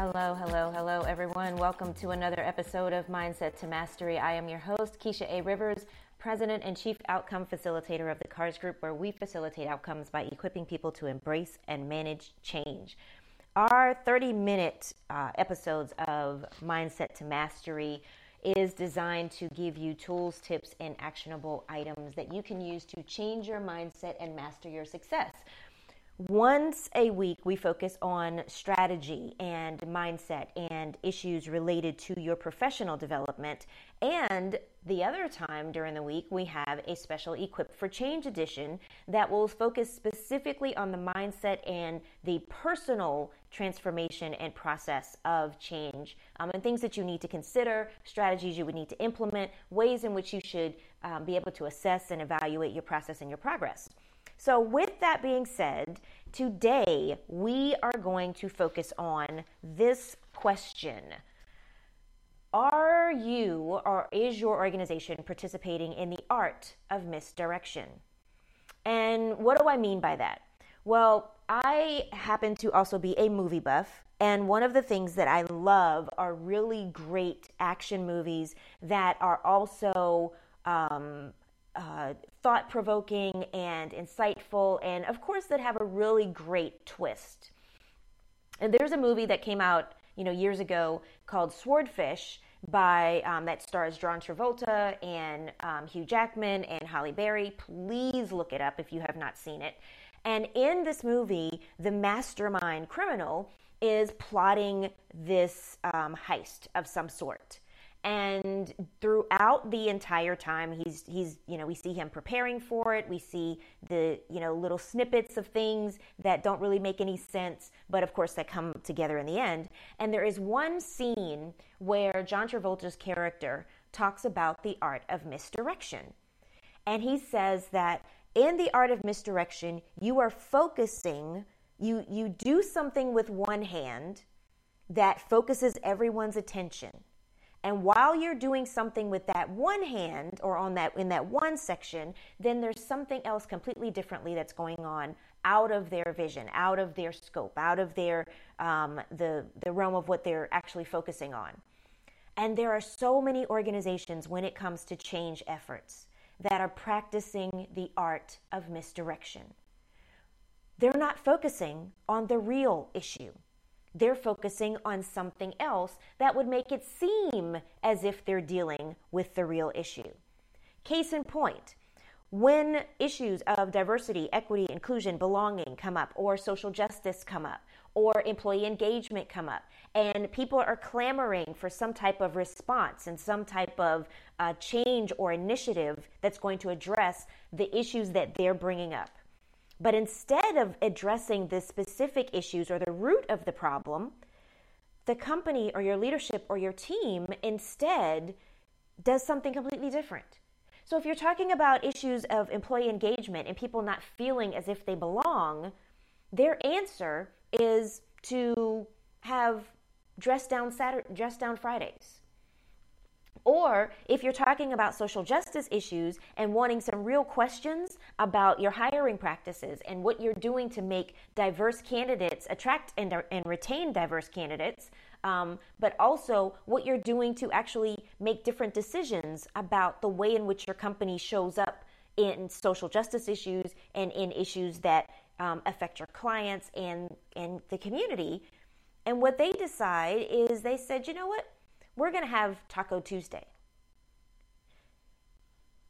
Hello, hello, hello, everyone. Welcome to another episode of Mindset to Mastery. I am your host, Keisha A. Rivers, President and Chief Outcome Facilitator of the KARS Group, where we facilitate outcomes by equipping people to embrace and manage change. Our 30 minute uh, episodes of Mindset to Mastery is designed to give you tools, tips, and actionable items that you can use to change your mindset and master your success. Once a week, we focus on strategy and mindset and issues related to your professional development. And the other time during the week, we have a special Equip for Change edition that will focus specifically on the mindset and the personal transformation and process of change um, and things that you need to consider, strategies you would need to implement, ways in which you should um, be able to assess and evaluate your process and your progress. So, with that being said, today we are going to focus on this question Are you or is your organization participating in the art of misdirection? And what do I mean by that? Well, I happen to also be a movie buff, and one of the things that I love are really great action movies that are also um, uh, thought provoking and insightful, and of course, that have a really great twist. And there's a movie that came out, you know, years ago called Swordfish by um, that stars John Travolta and um, Hugh Jackman and Halle Berry. Please look it up if you have not seen it. And in this movie, the mastermind criminal is plotting this um, heist of some sort and throughout the entire time he's he's you know we see him preparing for it. We see the you know little snippets of things that don't really make any sense but of course that come together in the end. And there is one scene where John Travolta's character talks about the art of misdirection. And he says that in the art of misdirection you are focusing you you do something with one hand that focuses everyone's attention and while you're doing something with that one hand or on that in that one section, then there's something else completely differently that's going on out of their vision, out of their scope, out of their um, the the realm of what they're actually focusing on. And there are so many organizations when it comes to change efforts that are practicing the art of misdirection. They're not focusing on the real issue. They're focusing on something else that would make it seem as if they're dealing with the real issue. Case in point, when issues of diversity, equity, inclusion, belonging come up, or social justice come up, or employee engagement come up, and people are clamoring for some type of response and some type of uh, change or initiative that's going to address the issues that they're bringing up. But instead of addressing the specific issues or the root of the problem, the company or your leadership or your team instead does something completely different. So if you're talking about issues of employee engagement and people not feeling as if they belong, their answer is to have dress down Saturday, dress down Fridays or if you're talking about social justice issues and wanting some real questions about your hiring practices and what you're doing to make diverse candidates attract and, and retain diverse candidates, um, but also what you're doing to actually make different decisions about the way in which your company shows up in social justice issues and in issues that um, affect your clients and, and the community. And what they decide is they said, you know what? We're going to have Taco Tuesday.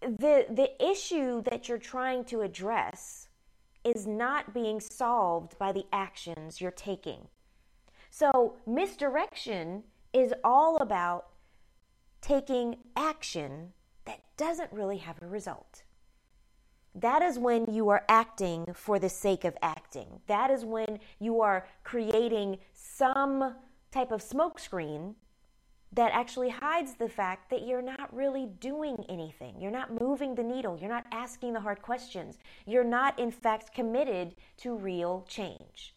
The, the issue that you're trying to address is not being solved by the actions you're taking. So, misdirection is all about taking action that doesn't really have a result. That is when you are acting for the sake of acting. That is when you are creating some type of smokescreen that actually hides the fact that you're not really doing anything. You're not moving the needle. You're not asking the hard questions. You're not, in fact, committed to real change.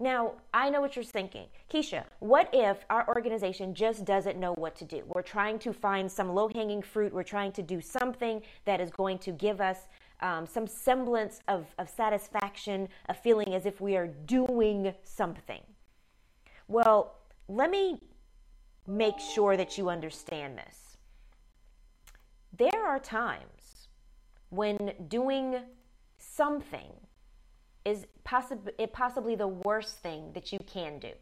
Now, I know what you're thinking. Keisha, what if our organization just doesn't know what to do? We're trying to find some low hanging fruit. We're trying to do something that is going to give us um, some semblance of, of satisfaction, a feeling as if we are doing something. Well, let me make sure that you understand this. There are times when doing something is possibly the worst thing that you can do.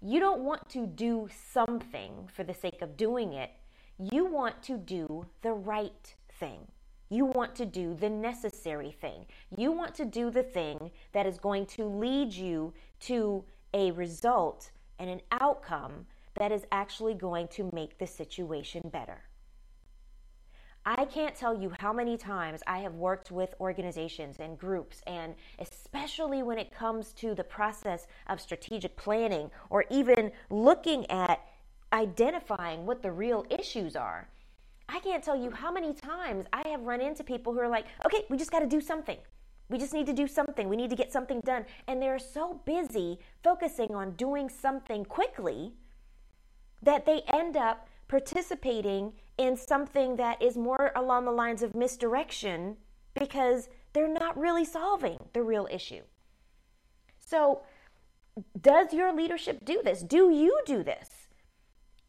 You don't want to do something for the sake of doing it. You want to do the right thing. You want to do the necessary thing. You want to do the thing that is going to lead you to a result and an outcome that is actually going to make the situation better. I can't tell you how many times I have worked with organizations and groups, and especially when it comes to the process of strategic planning or even looking at identifying what the real issues are. I can't tell you how many times I have run into people who are like, okay, we just got to do something. We just need to do something. We need to get something done. And they're so busy focusing on doing something quickly that they end up participating in something that is more along the lines of misdirection because they're not really solving the real issue. So, does your leadership do this? Do you do this?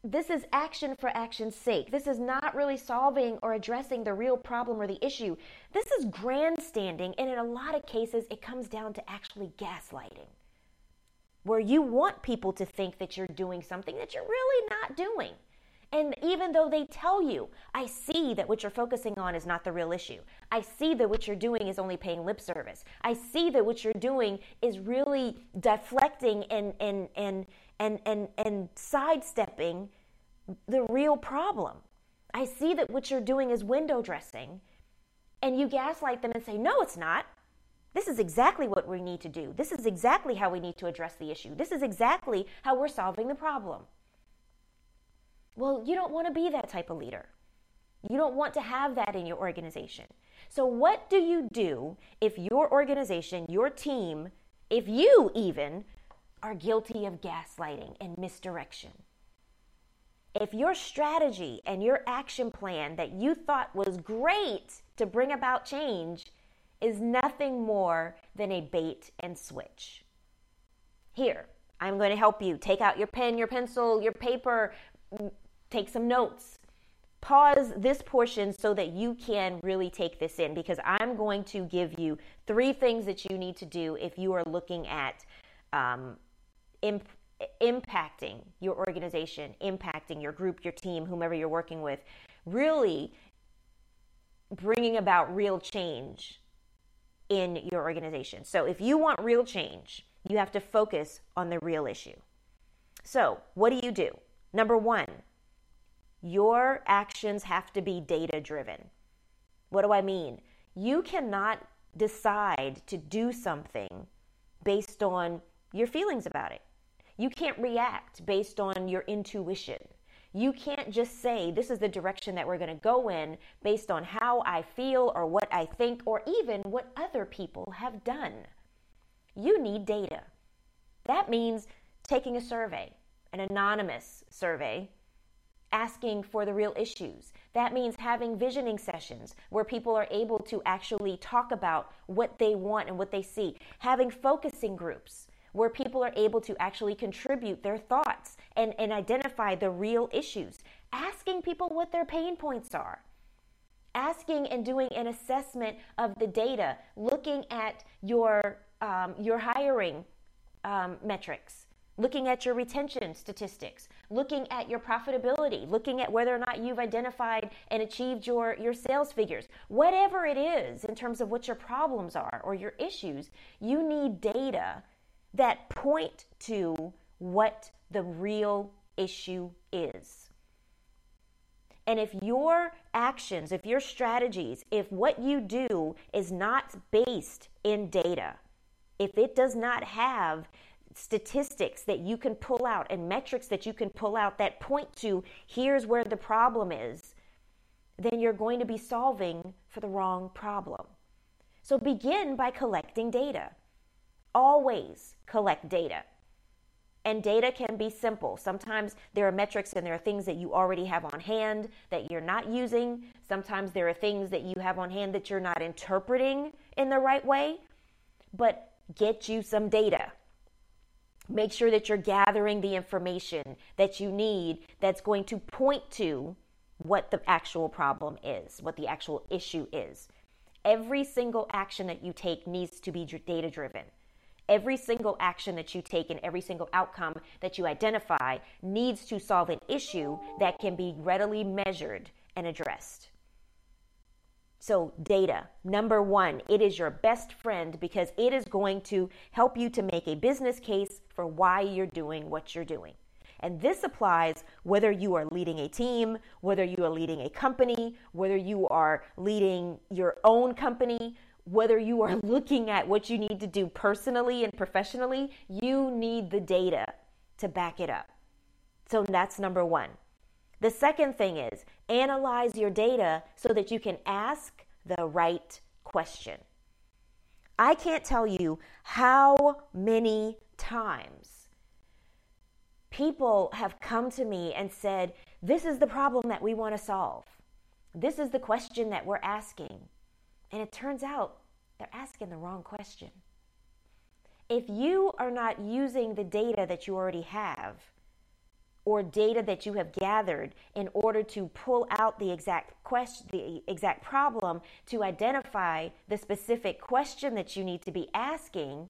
This is action for action's sake. This is not really solving or addressing the real problem or the issue. This is grandstanding, and in a lot of cases, it comes down to actually gaslighting where you want people to think that you're doing something that you're really not doing. And even though they tell you, I see that what you're focusing on is not the real issue. I see that what you're doing is only paying lip service. I see that what you're doing is really deflecting and and and and and, and sidestepping the real problem. I see that what you're doing is window dressing. And you gaslight them and say, No, it's not. This is exactly what we need to do. This is exactly how we need to address the issue. This is exactly how we're solving the problem. Well, you don't want to be that type of leader. You don't want to have that in your organization. So, what do you do if your organization, your team, if you even are guilty of gaslighting and misdirection? If your strategy and your action plan that you thought was great to bring about change is nothing more than a bait and switch. Here, I'm going to help you. Take out your pen, your pencil, your paper, take some notes. Pause this portion so that you can really take this in because I'm going to give you three things that you need to do if you are looking at um, imp- impacting your organization, impacting your group, your team, whomever you're working with, really bringing about real change in your organization. So if you want real change, you have to focus on the real issue. So, what do you do? Number one, your actions have to be data driven. What do I mean? You cannot decide to do something based on your feelings about it. You can't react based on your intuition. You can't just say, this is the direction that we're going to go in based on how I feel or what I think or even what other people have done. You need data. That means taking a survey, an anonymous survey, asking for the real issues. That means having visioning sessions where people are able to actually talk about what they want and what they see, having focusing groups where people are able to actually contribute their thoughts and, and identify the real issues, asking people what their pain points are, asking and doing an assessment of the data, looking at your, um, your hiring um, metrics, looking at your retention statistics, looking at your profitability, looking at whether or not you've identified and achieved your, your sales figures. Whatever it is in terms of what your problems are or your issues, you need data that point to what the real issue is. And if your actions, if your strategies, if what you do is not based in data, if it does not have statistics that you can pull out and metrics that you can pull out that point to here's where the problem is, then you're going to be solving for the wrong problem. So begin by collecting data always collect data. And data can be simple. Sometimes there are metrics and there are things that you already have on hand that you're not using. Sometimes there are things that you have on hand that you're not interpreting in the right way. But get you some data. Make sure that you're gathering the information that you need that's going to point to what the actual problem is, what the actual issue is. Every single action that you take needs to be data driven. Every single action that you take and every single outcome that you identify needs to solve an issue that can be readily measured and addressed. So, data, number one, it is your best friend because it is going to help you to make a business case for why you're doing what you're doing. And this applies whether you are leading a team, whether you are leading a company, whether you are leading your own company, whether you are looking at what you need to do personally and professionally, you need the data to back it up. So that's number one. The second thing is analyze your data so that you can ask the right question. I can't tell you how many times people have come to me and said, This is the problem that we want to solve. This is the question that we're asking. And it turns out they're asking the wrong question. If you are not using the data that you already have, or data that you have gathered in order to pull out the exact question the exact problem to identify the specific question that you need to be asking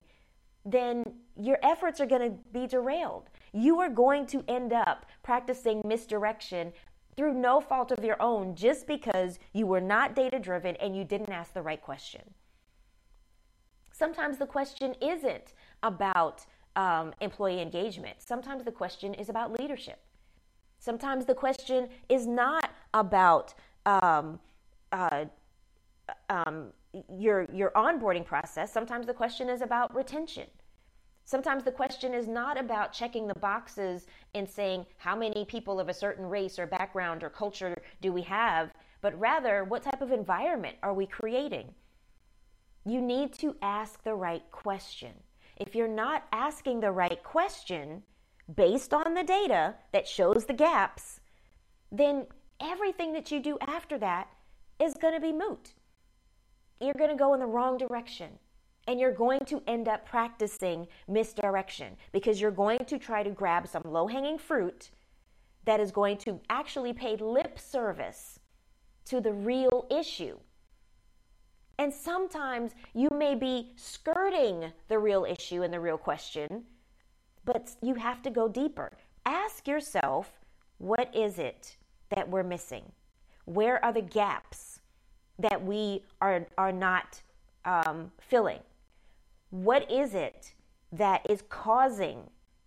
then your efforts are going to be derailed you are going to end up practicing misdirection through no fault of your own just because you were not data driven and you didn't ask the right question sometimes the question isn't about um, employee engagement. Sometimes the question is about leadership. Sometimes the question is not about um, uh, um, your your onboarding process. Sometimes the question is about retention. Sometimes the question is not about checking the boxes and saying how many people of a certain race or background or culture do we have, but rather what type of environment are we creating? You need to ask the right question. If you're not asking the right question based on the data that shows the gaps, then everything that you do after that is going to be moot. You're going to go in the wrong direction. And you're going to end up practicing misdirection because you're going to try to grab some low hanging fruit that is going to actually pay lip service to the real issue. And sometimes you may be skirting the real issue and the real question, but you have to go deeper. Ask yourself, what is it that we're missing? Where are the gaps that we are, are not um, filling? What is it that is causing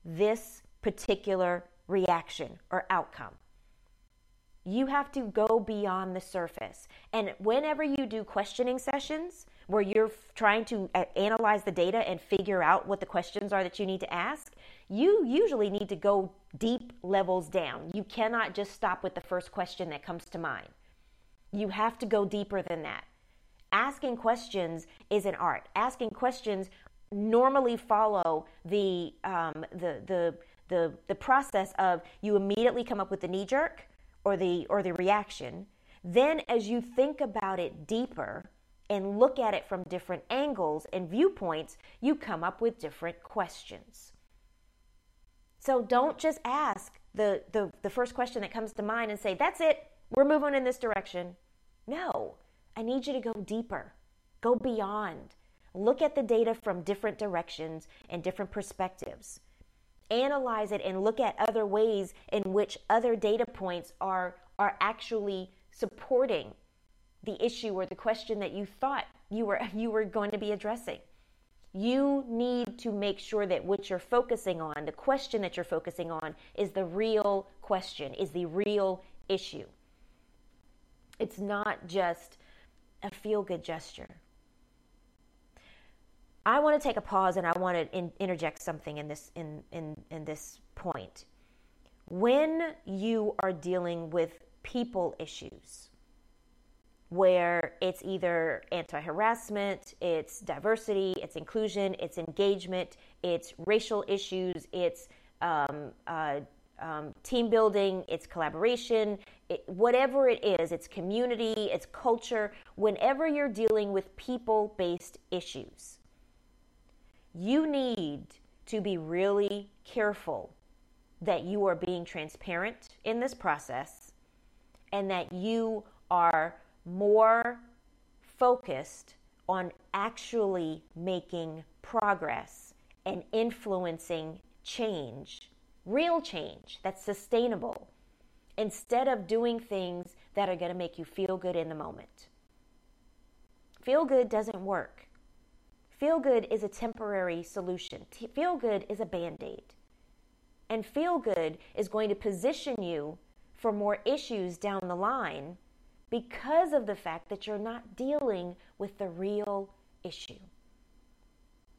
this particular reaction or outcome? You have to go beyond the surface. And whenever you do questioning sessions where you're trying to uh, analyze the data and figure out what the questions are that you need to ask, you usually need to go deep levels down. You cannot just stop with the first question that comes to mind. You have to go deeper than that. Asking questions is an art. Asking questions normally follow the um, the the the the process of you immediately come up with the knee jerk or the or the reaction. Then as you think about it deeper and look at it from different angles and viewpoints you come up with different questions. So don't just ask the, the, the first question that comes to mind and say that's it. We're moving in this direction. No i need you to go deeper go beyond look at the data from different directions and different perspectives analyze it and look at other ways in which other data points are are actually supporting the issue or the question that you thought you were you were going to be addressing. You need to make sure that what you're focusing on, the question that you're focusing on is the real question, is the real issue. It's not just a feel good gesture. I want to take a pause and I want to in, interject something in this in, in, in this point. When you are dealing with people issues, where it's either anti harassment, it's diversity, it's inclusion, it's engagement, it's racial issues, it's um, uh, um, team building, it's collaboration, it, whatever it is, it's community, it's culture, whenever you're dealing with people based issues you need to be really careful that you are being transparent in this process and that you are more focused on actually making progress and influencing change, real change that's sustainable, instead of doing things that are going to make you feel good in the moment. Feel good doesn't work. Feel good is a temporary solution. Feel good is a band aid. And feel good is going to position you for more issues down the line because of the fact that you're not dealing with the real issue.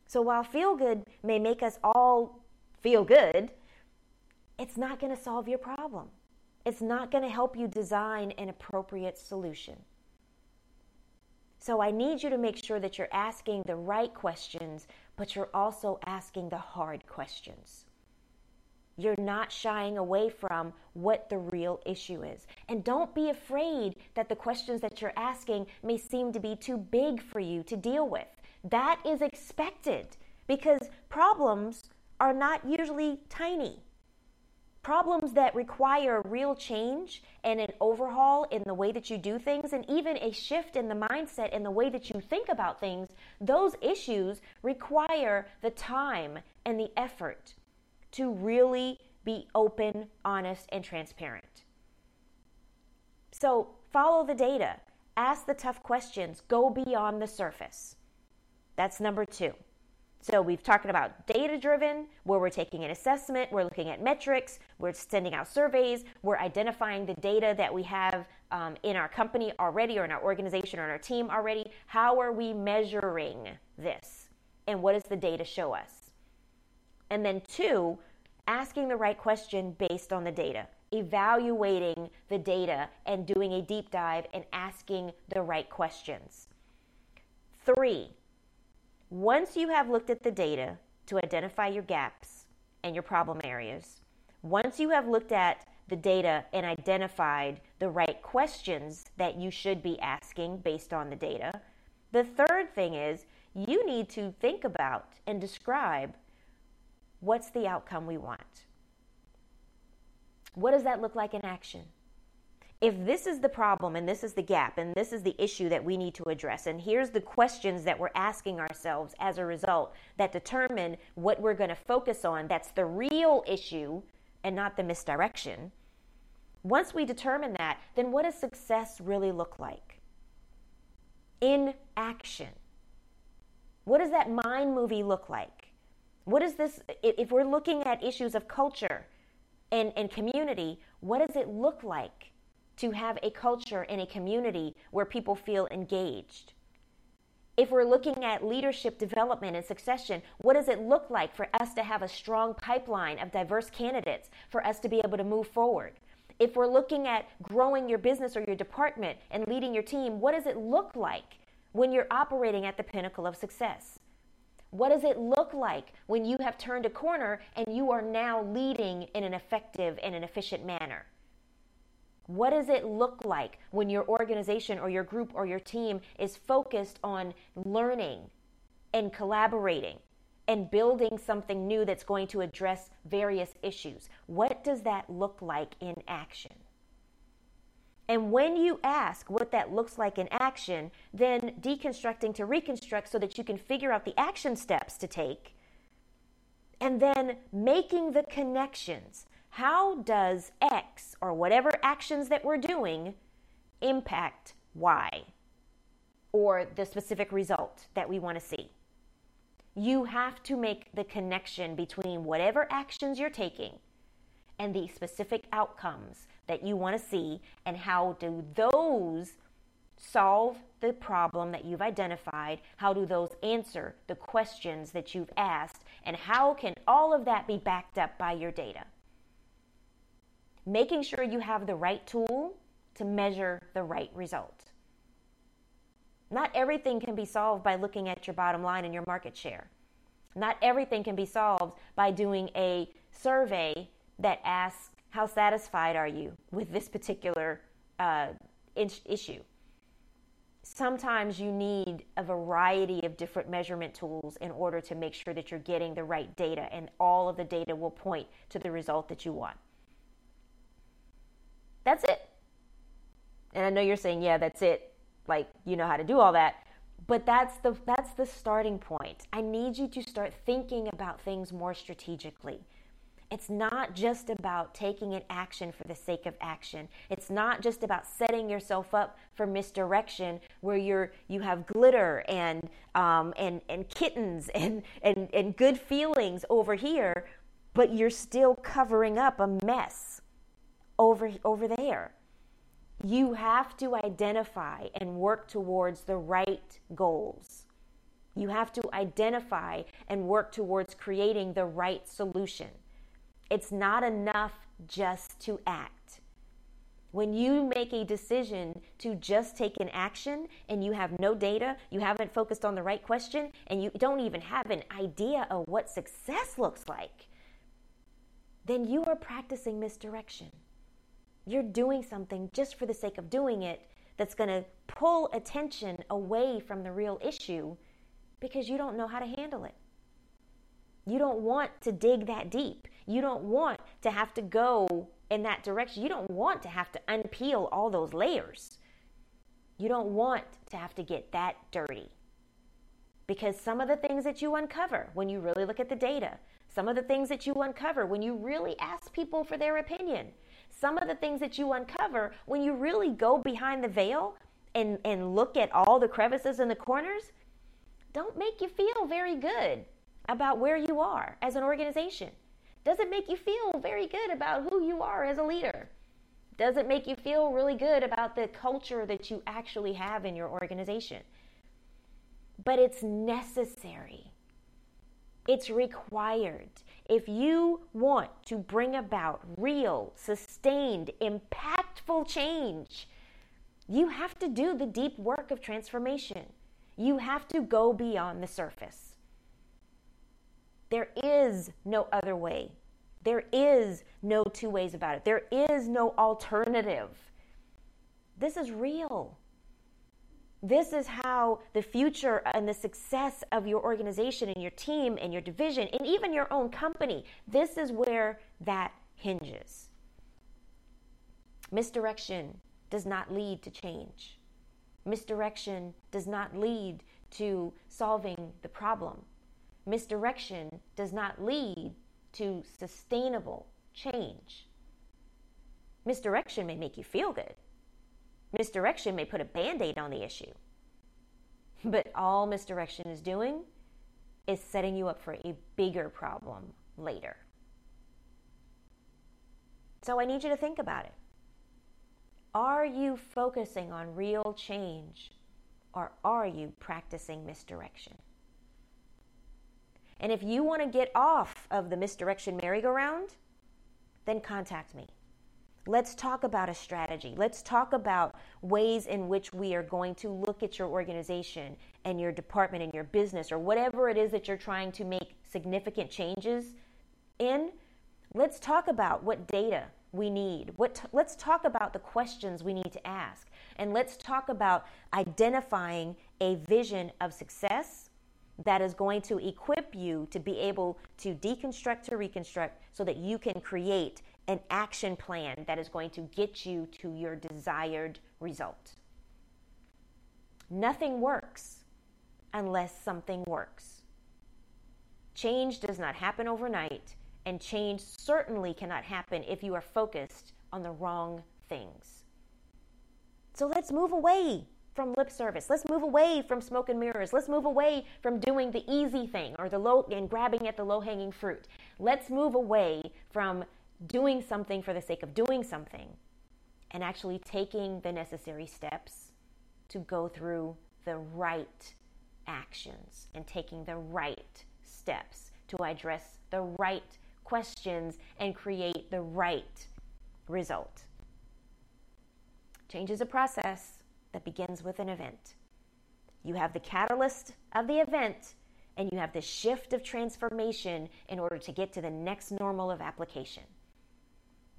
So while feel good may make us all feel good, it's not going to solve your problem. It's not going to help you design an appropriate solution. So I need you to make sure that you're asking the right questions, but you're also asking the hard questions. You're not shying away from what the real issue is. And don't be afraid that the questions that you're asking may seem to be too big for you to deal with. That is expected because problems are not usually tiny. Problems that require real change and an overhaul in the way that you do things, and even a shift in the mindset and the way that you think about things, those issues require the time and the effort to really be open, honest, and transparent. So follow the data, ask the tough questions, go beyond the surface. That's number two. So we've talked about data driven, where we're taking an assessment, we're looking at metrics, we're sending out surveys, we're identifying the data that we have um, in our company already, or in our organization, or in our team already. How are we measuring this? And what does the data show us? And then, two, asking the right question based on the data, evaluating the data and doing a deep dive and asking the right questions. Three, once you have looked at the data to identify your gaps and your problem areas, once you have looked at the data and identified the right questions that you should be asking based on the data, the third thing is you need to think about and describe what's the outcome we want? What does that look like in action? If this is the problem and this is the gap and this is the issue that we need to address, and here's the questions that we're asking ourselves as a result that determine what we're going to focus on, that's the real issue and not the misdirection. Once we determine that, then what does success really look like? In action. What does that mind movie look like? What is this? If we're looking at issues of culture and, and community, what does it look like to have a culture and a community where people feel engaged? If we're looking at leadership development and succession, what does it look like for us to have a strong pipeline of diverse candidates for us to be able to move forward? If we're looking at growing your business or your department and leading your team, what does it look like when you're operating at the pinnacle of success? What does it look like when you have turned a corner and you are now leading in an effective and an efficient manner? What does it look like when your organization or your group or your team is focused on learning and collaborating and building something new that's going to address various issues? What does that look like in action? And when you ask what that looks like in action, then deconstructing to reconstruct so that you can figure out the action steps to take, and then making the connections. How does X or whatever actions that we're doing impact Y or the specific result that we want to see? You have to make the connection between whatever actions you're taking and the specific outcomes that you want to see and how do those solve the problem that you've identified? How do those answer the questions that you've asked? And how can all of that be backed up by your data? Making sure you have the right tool to measure the right result. Not everything can be solved by looking at your bottom line and your market share. Not everything can be solved by doing a survey that asks how satisfied are you with this particular uh, issue? sometimes you need a variety of different measurement tools in order to make sure that you're getting the right data, and all of the data will point to the result that you want. That's it. And I know you're saying, yeah, that's it. Like, you know how to do all that. But that's the that's the starting point. I need you to start thinking about things more strategically. It's not just about taking an action for the sake of action. It's not just about setting yourself up for misdirection where you're you have glitter and um, and and kittens and, and and good feelings over here, but you're still covering up a mess over over there. You have to identify and work towards the right goals. You have to identify and work towards creating the right solution. It's not enough just to act. When you make a decision to just take an action and you have no data, you haven't focused on the right question, and you don't even have an idea of what success looks like, then you are practicing misdirection. You're doing something just for the sake of doing it that's going to pull attention away from the real issue because you don't know how to handle it. You don't want to dig that deep. You don't want to have to go in that direction. You don't want to have to unpeel all those layers. You don't want to have to get that dirty. Because some of the things that you uncover when you really look at the data, some of the things that you uncover when you really ask people for their opinion, some of the things that you uncover when you really go behind the veil and, and look at all the crevices and the corners, don't make you feel very good about where you are as an organization. Doesn't make you feel very good about who you are as a leader. Doesn't make you feel really good about the culture that you actually have in your organization. But it's necessary. It's required. If you want to bring about real, sustained, impactful change, you have to do the deep work of transformation. You have to go beyond the surface. There is no other way. There is no two ways about it. There is no alternative. This is real. This is how the future and the success of your organization and your team and your division and even your own company, this is where that hinges. Misdirection does not lead to change. Misdirection does not lead to solving the problem misdirection does not lead to sustainable change. Misdirection may make you feel good. Misdirection may put a band aid on the issue. But all misdirection is doing is setting you up for a bigger problem later. So I need you to think about it. Are you focusing on real change or are you practicing misdirection? And if you want to get off of the misdirection merry-go-round, then contact me. Let's talk about a strategy. Let's talk about ways in which we are going to look at your organization and your department and your business or whatever it is that you're trying to make significant changes in. Let's talk about what data we need. What t- let's talk about the questions we need to ask. And let's talk about identifying a vision of success that is going to equip you to be able to deconstruct to reconstruct so that you can create an action plan that is going to get you to your desired result. Nothing works unless something works. Change does not happen overnight, and change certainly cannot happen if you are focused on the wrong things. So let's move away from lip service. Let's move away from smoke and mirrors. Let's move away from doing the easy thing or the low and grabbing at the low hanging fruit. Let's move away from doing something for the sake of doing something and actually taking the necessary steps to go through the right actions and taking the right steps to address the right questions and create the right result. Change is a process that begins with an event. You have the catalyst of the event, and you have the shift of transformation in order to get to the next normal of application.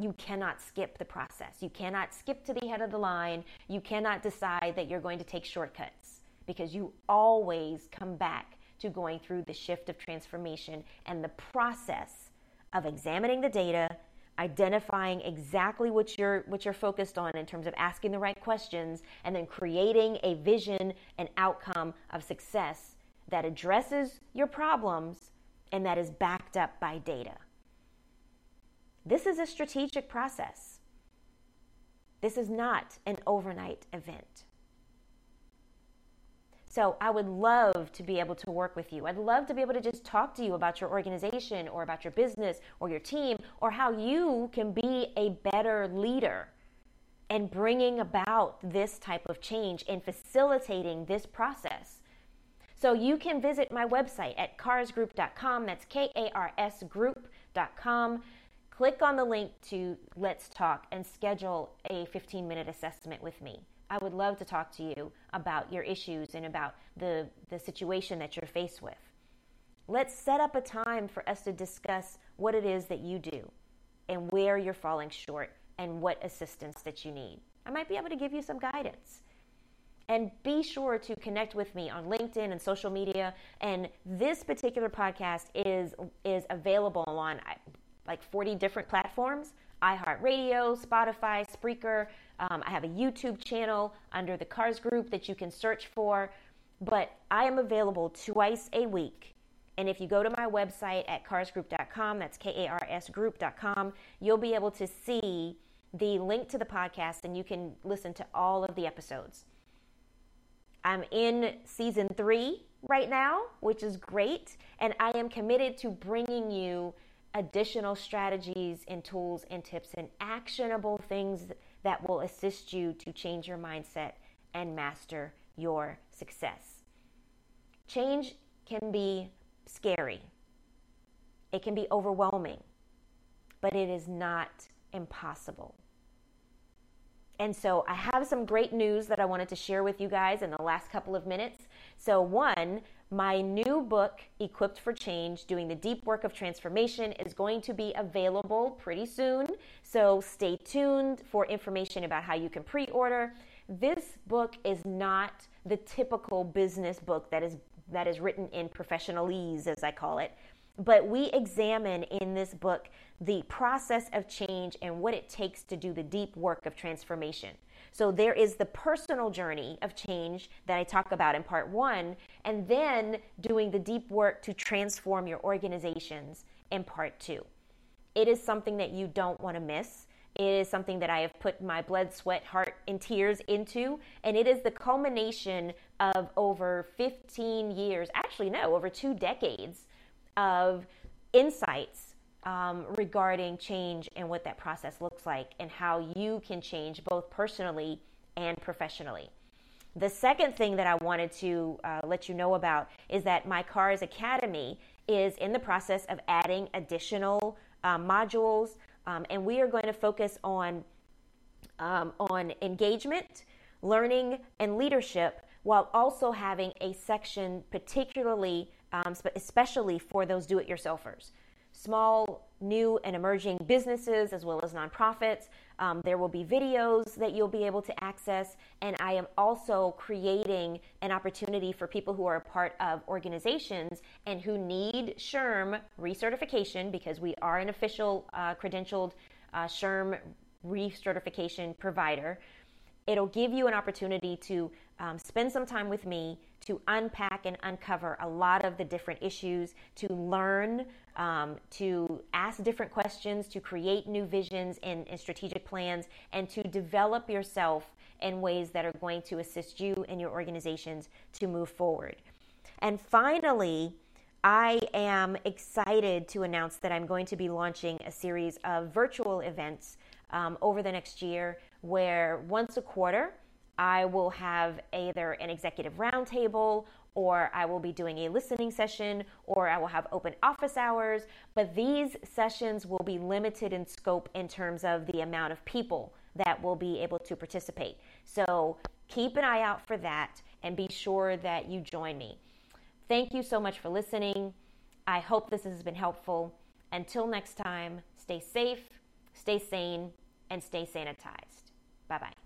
You cannot skip the process. You cannot skip to the head of the line. You cannot decide that you're going to take shortcuts because you always come back to going through the shift of transformation and the process of examining the data, identifying exactly what you're what you're focused on in terms of asking the right questions and then creating a vision and outcome of success that addresses your problems and that is backed up by data. This is a strategic process. This is not an overnight event. So I would love to be able to work with you. I'd love to be able to just talk to you about your organization or about your business or your team or how you can be a better leader and bringing about this type of change and facilitating this process. So you can visit my website at karsgroup.com. That's K A R S group.com click on the link to Let's Talk and schedule a 15 minute assessment with me. I would love to talk to you about your issues and about the, the situation that you're faced with. Let's set up a time for us to discuss what it is that you do and where you're falling short and what assistance that you need. I might be able to give you some guidance. And be sure to connect with me on LinkedIn and social media. And this particular podcast is is available on like 40 different platforms iHeartRadio, Spotify, Spreaker. Um, I have a YouTube channel under the KARS Group that you can search for. But I am available twice a week. And if you go to my website at karsgroup.com, that's K A R S group.com, you'll be able to see the link to the podcast and you can listen to all of the episodes. I'm in season three right now, which is great. And I am committed to bringing you additional strategies and tools and tips and actionable things that will assist you to change your mindset and master your success. Change can be scary, it can be overwhelming, but it is not impossible. And so, I have some great news that I wanted to share with you guys in the last couple of minutes. So, one, my new book, Equipped for Change Doing the Deep Work of Transformation, is going to be available pretty soon. So stay tuned for information about how you can pre order. This book is not the typical business book that is, that is written in professionalese, as I call it. But we examine in this book the process of change and what it takes to do the deep work of transformation. So there is the personal journey of change that I talk about in part one, and then doing the deep work to transform your organizations in part two. It is something that you don't want to miss. It is something that I have put my blood, sweat, heart, and tears into. And it is the culmination of over 15 years, actually, no, over two decades of insights um, regarding change and what that process looks like and how you can change both personally and professionally. The second thing that I wanted to uh, let you know about is that my KARS Academy is in the process of adding additional uh, modules, um, and we are going to focus on um, on engagement, learning, and leadership, while also having a section particularly, um, especially for those do-it-yourselfers small, new, and emerging businesses as well as nonprofits. Um, there will be videos that you'll be able to access, and I am also creating an opportunity for people who are a part of organizations and who need SHRM recertification because we are an official uh, credentialed uh, SHRM recertification provider. It'll give you an opportunity to um, spend some time with me to unpack and uncover a lot of the different issues, to learn um, to ask different questions, to create new visions and, and, strategic plans, and to develop yourself in ways that are going to assist you and your organizations to move forward. And finally, I am excited to announce that I'm going to be launching a series of virtual events um, over the next year where once a quarter, I will have either an executive roundtable or I will be doing a listening session, or I will have open office hours. But these sessions will be limited in scope in terms of the amount of people that will be able to participate. So keep an eye out for that and be sure that you join me. Thank you so much for listening. I hope this has been helpful. Until next time, stay safe, stay sane, and stay sanitized. Bye bye.